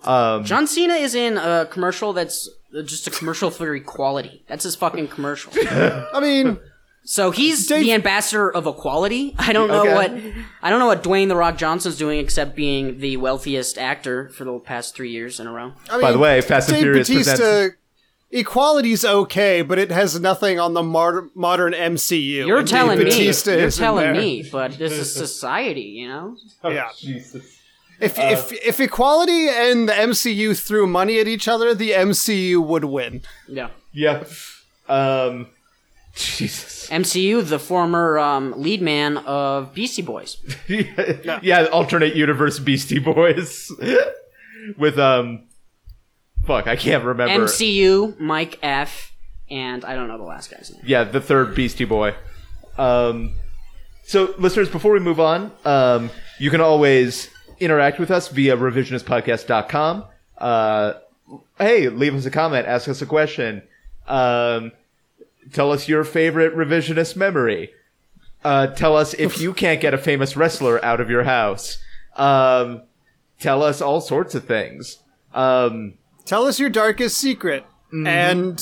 Um,
John Cena is in a commercial that's just a commercial for equality. That's his fucking commercial. [laughs]
I mean,
So he's
Dave-
the ambassador of equality. I don't know
Okay.
what I don't know what Dwayne the Rock Johnson's doing except being the wealthiest actor for the past three years in a row.
I mean,
By the way, Fast and
Dave
Furious
Batista,
presents-
equality's okay, but it has nothing on the mar- modern MCU.
You're
and
telling me.
Batista
You're
isn't
telling
there.
me, but this is society, you know.
Yeah.
Jesus.
If if if equality and the MCU threw money at each other, the MCU would win.
Yeah.
Yeah. Um, Jesus.
MCU, the former um, lead man of Beastie Boys. [laughs]
yeah, alternate universe Beastie Boys [laughs] with um, fuck, I can't remember.
MCU, Mike F, and I don't know the last guy's name.
Yeah, the third Beastie Boy. Um, so, listeners, before we move on, um, you can always interact with us via revisionistpodcast.com. Uh, hey, leave us a comment, ask us a question, um, tell us your favorite revisionist memory. Uh, tell us if you can't get a famous wrestler out of your house. Um, tell us all sorts of things. Um,
Tell us your darkest secret and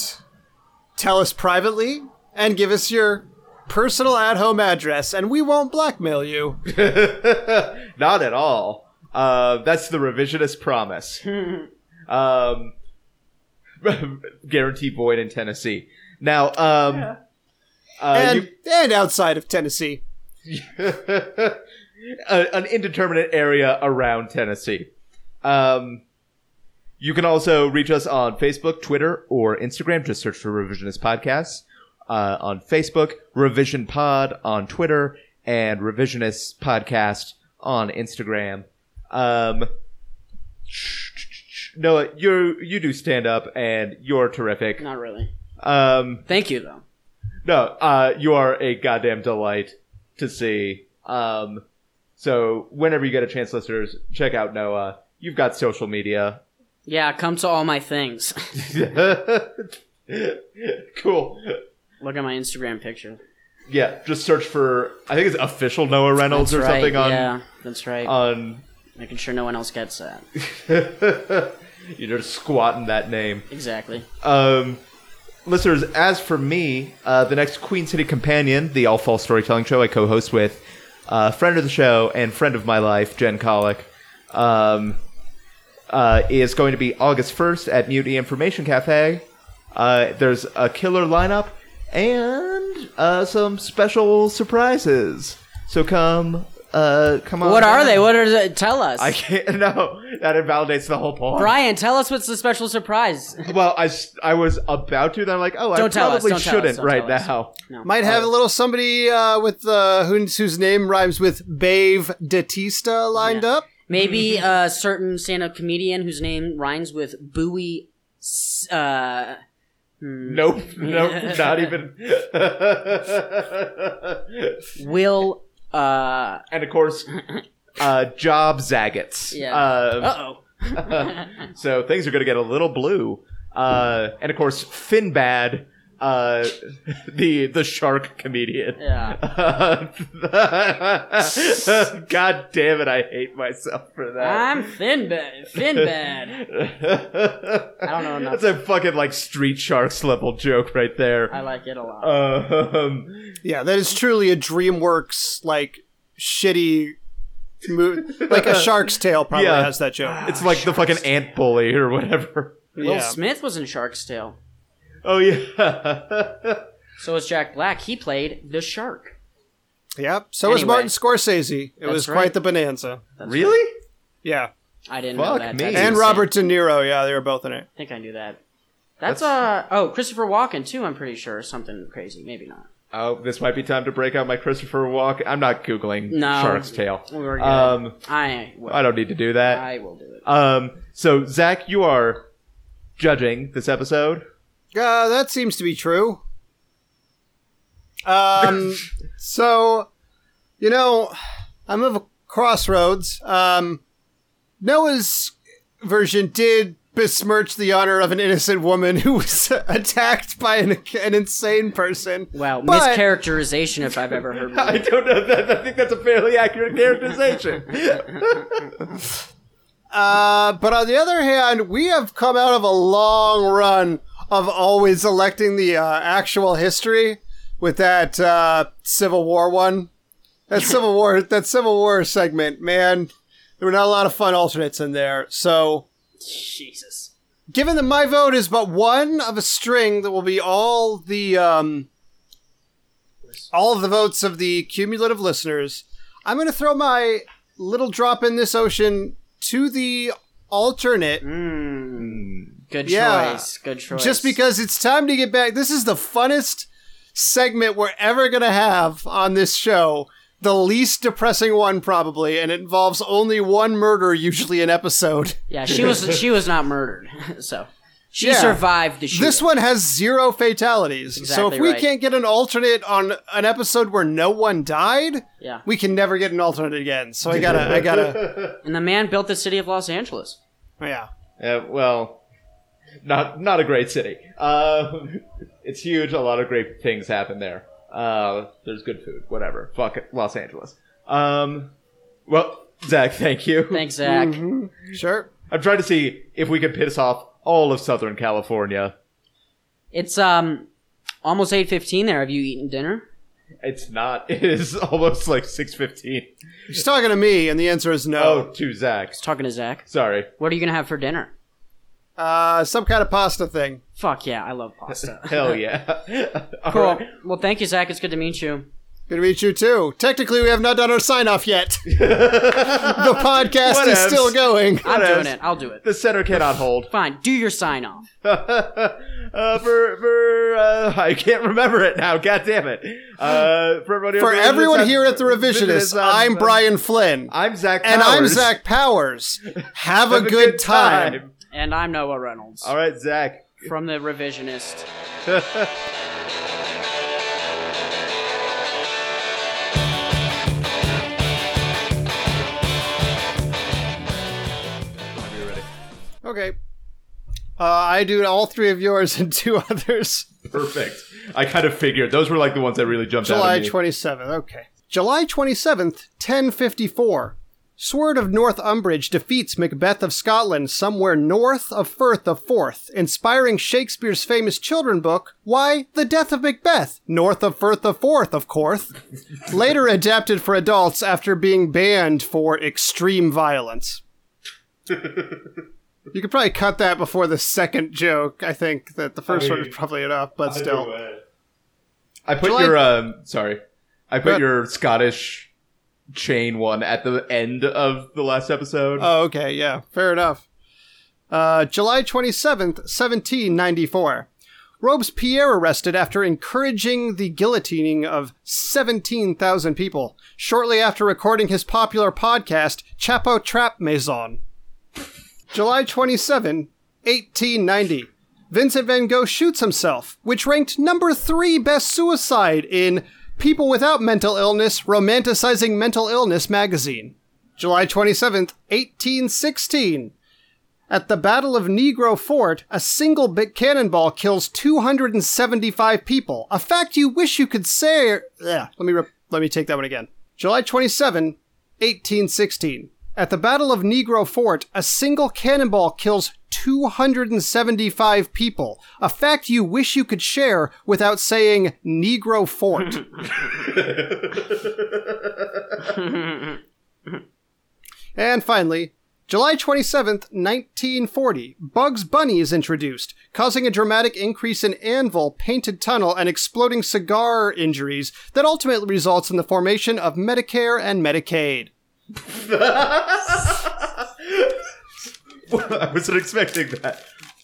tell us privately and give us your personal at-home address and we won't blackmail you. [laughs]
Not at all. Uh, that's the revisionist promise. [laughs] um, [laughs] guarantee void in Tennessee. Now, um, uh,
And and outside of Tennessee. [laughs]
a- an indeterminate area around Tennessee. Um, you can also reach us on Facebook, Twitter, or Instagram. Just search for Revisionist Podcasts uh, on Facebook, Revision Pod on Twitter, and Revisionist Podcast on Instagram. Um, Noah, you you do stand up, and you're terrific.
Not really.
Um,
Thank you, though.
no, uh, you are a goddamn delight to see. Um, so whenever you get a chance, listeners, check out Noah. You've got social media.
Yeah, come to all my things. [laughs] [laughs]
cool.
Look at my Instagram picture.
Yeah, just search for I think it's official Noah Reynolds
That's
or
right.
something on
yeah, that's right.
on.
Making sure no one else gets that. [laughs]
You're just squatting that name.
Exactly.
Um, listeners, as for me, uh, the next Queen City Companion, the all fall storytelling show I co host with uh, friend of the show and friend of my life, Jen Colick, um, uh, is going to be August 1st at Mutiny Information Cafe. Uh, there's a killer lineup and uh, some special surprises. So come, uh, come on.
What are they? What are they? Tell us.
I can't. [laughs] No, that invalidates the whole point.
Brian, tell us what's the special surprise.
Well, I, I was about to, then I'm like, oh, I
Don't tell us,
probably
don't tell us,
shouldn't
don't
right
tell us.
now.
Might have a little somebody uh, with uh, whose, whose name rhymes with Bave Datista lined
Yeah.
up.
Maybe a certain stand-up comedian whose name rhymes with Bowie. S- Uh,
Nope, nope, not even. [laughs]
Will. Uh.
and of course, [laughs] uh, Job Zagat's.
Yeah. Uh oh. [laughs]
so things are going to get a little blue. Uh, and of course, Finbad, uh, [laughs] the the shark comedian.
Yeah. [laughs]
God damn it! I hate myself for that.
I'm Finbad. Finbad. I don't know enough.
That's a fucking like Street Sharks level joke right there.
I like it a lot.
Um,
Yeah, that is truly a DreamWorks like shitty, mo- like a Shark's Tale probably
Yeah.
has that joke.
it's like the fucking ant bully or whatever.
Will
yeah.
Smith was in Shark's Tale.
Oh yeah.
So was Jack Black. He played the shark.
Yep. So was Martin Scorsese. It was
right.
quite the bonanza.
That's
really?
Yeah,
I didn't
Fuck
know that.
me.
And. Robert De Niro. Yeah, they were both in it.
I think I knew that. That's, uh oh Christopher Walken too. I'm pretty sure something crazy. Maybe not.
Oh, this might be time to break out my Christopher Walk. I'm not googling
No.
Shark's Tale.
We're good.
Um,
I will.
I don't need to do that.
I will do it.
Um, so Zach, you are judging this episode.
Uh, that seems to be true. Um, [laughs] so, you know, I'm of a crossroads. Um, Noah's version did besmirch the honor of an innocent woman who was [laughs] attacked by an, an insane person.
Wow,
But-
mischaracterization if I've ever heard [laughs]
I don't know. That, I think that's a fairly accurate characterization.
Uh, but on the other hand, we have come out of a long run of always electing the uh, actual history with that uh, Civil War one. That [laughs] Civil War, that Civil War segment, man, there were not a lot of fun alternates in there. So,
Jesus.
given that my vote is but one of a string that will be all the um, all of the votes of the cumulative listeners, I'm going to throw my little drop in this ocean to the alternate
Mm. Good
Yeah.
choice. Good choice.
just because it's time to get back. This is the funnest segment we're ever going to have on this show. The least depressing one, probably, and it involves only one murder, usually an episode.
Yeah, she was [laughs] she was not murdered, [laughs] so she
Yeah.
survived the shooting.
This one has zero fatalities.
Exactly so
if we
right.
can't get an alternate on an episode where no one died,
Yeah,
we can never get an alternate again. So I gotta, I gotta, [laughs]
and the man built the city of Los Angeles.
yeah.
Uh, well, not not a great city. Uh, it's huge. A lot of great things happen there. Uh, there's good food. Whatever. Fuck it, Los Angeles. Um, well, Zach, thank you.
Thanks, Zach.
Mm-hmm. Sure.
I'm trying to see if we can piss off all of Southern California.
It's um almost eight fifteen. There, have you eaten dinner?
It's not. [laughs] It is almost like 6:15.
She's talking to me, and the answer is
Oh,
no.
to Zach.
Talking to Zach.
Sorry.
What are you gonna have for dinner?
Uh, some kind of pasta thing.
Fuck yeah, I love pasta. [laughs]
Hell [laughs] yeah. [laughs]
Cool.
right.
Well, thank you, Zach. It's good to meet you.
Good to meet you too. Technically, we have not done our sign off yet. the podcast is
Whatevs.
still going.
I'm
Whatevs.
doing it. I'll do it.
The center cannot hold.
Fine. Do your sign off.
uh, for for uh, I can't remember it now. God damn it. Uh, for everybody
For everyone
this-
here at the
this-
Revisionists, I'm Brian Flynn.
I'm Zach, Powers.
and I'm Zach Powers. Have, a,
Have
good, time.
And I'm Noah Reynolds
All right, Zach.
from the Revisionist. [laughs]
Okay. Uh, I do all three of yours and two [laughs] others.
Perfect. I kind of figured those were like the ones that really jumped
July
out at me.
27th. Okay. July 27th, 1054. Siward of Northumbridge defeats Macbeth of Scotland somewhere north of Firth of Forth, inspiring Shakespeare's famous children book, Why, The Death of Macbeth, north of Firth of Forth, of course. [laughs] Later adapted for adults after being banned for extreme violence. You could probably cut that before the second joke. I think that the first one
mean,
is probably enough, but still.
I put
July-
your um sorry. I put
Good.
your Scottish chain one at the end of the last episode.
Oh, okay, yeah, fair enough. Uh, July 27th, 1794. Robespierre arrested after encouraging the guillotining of 17,000 people, shortly after recording his popular podcast, Chapeau Trap Maison. July 27, 1890. Vincent van Gogh shoots himself, which ranked number three best suicide in People Without Mental Illness Romanticizing Mental Illness magazine. July 27th, 1816. At the Battle of Negro Fort, a single bit cannonball kills 275 people. A fact you wish you could say. Let me let me take that one again. July 27, 1816. At the Battle of Negro Fort, a single cannonball kills 275 people. A fact you wish you could share without saying Negro Fort. [laughs] And finally, July 27th, 1940, Bugs Bunny is introduced, causing a dramatic increase in anvil, painted tunnel, and exploding cigar injuries that ultimately results in the formation of Medicare and Medicaid. [laughs] [laughs] [laughs]
I wasn't expecting that.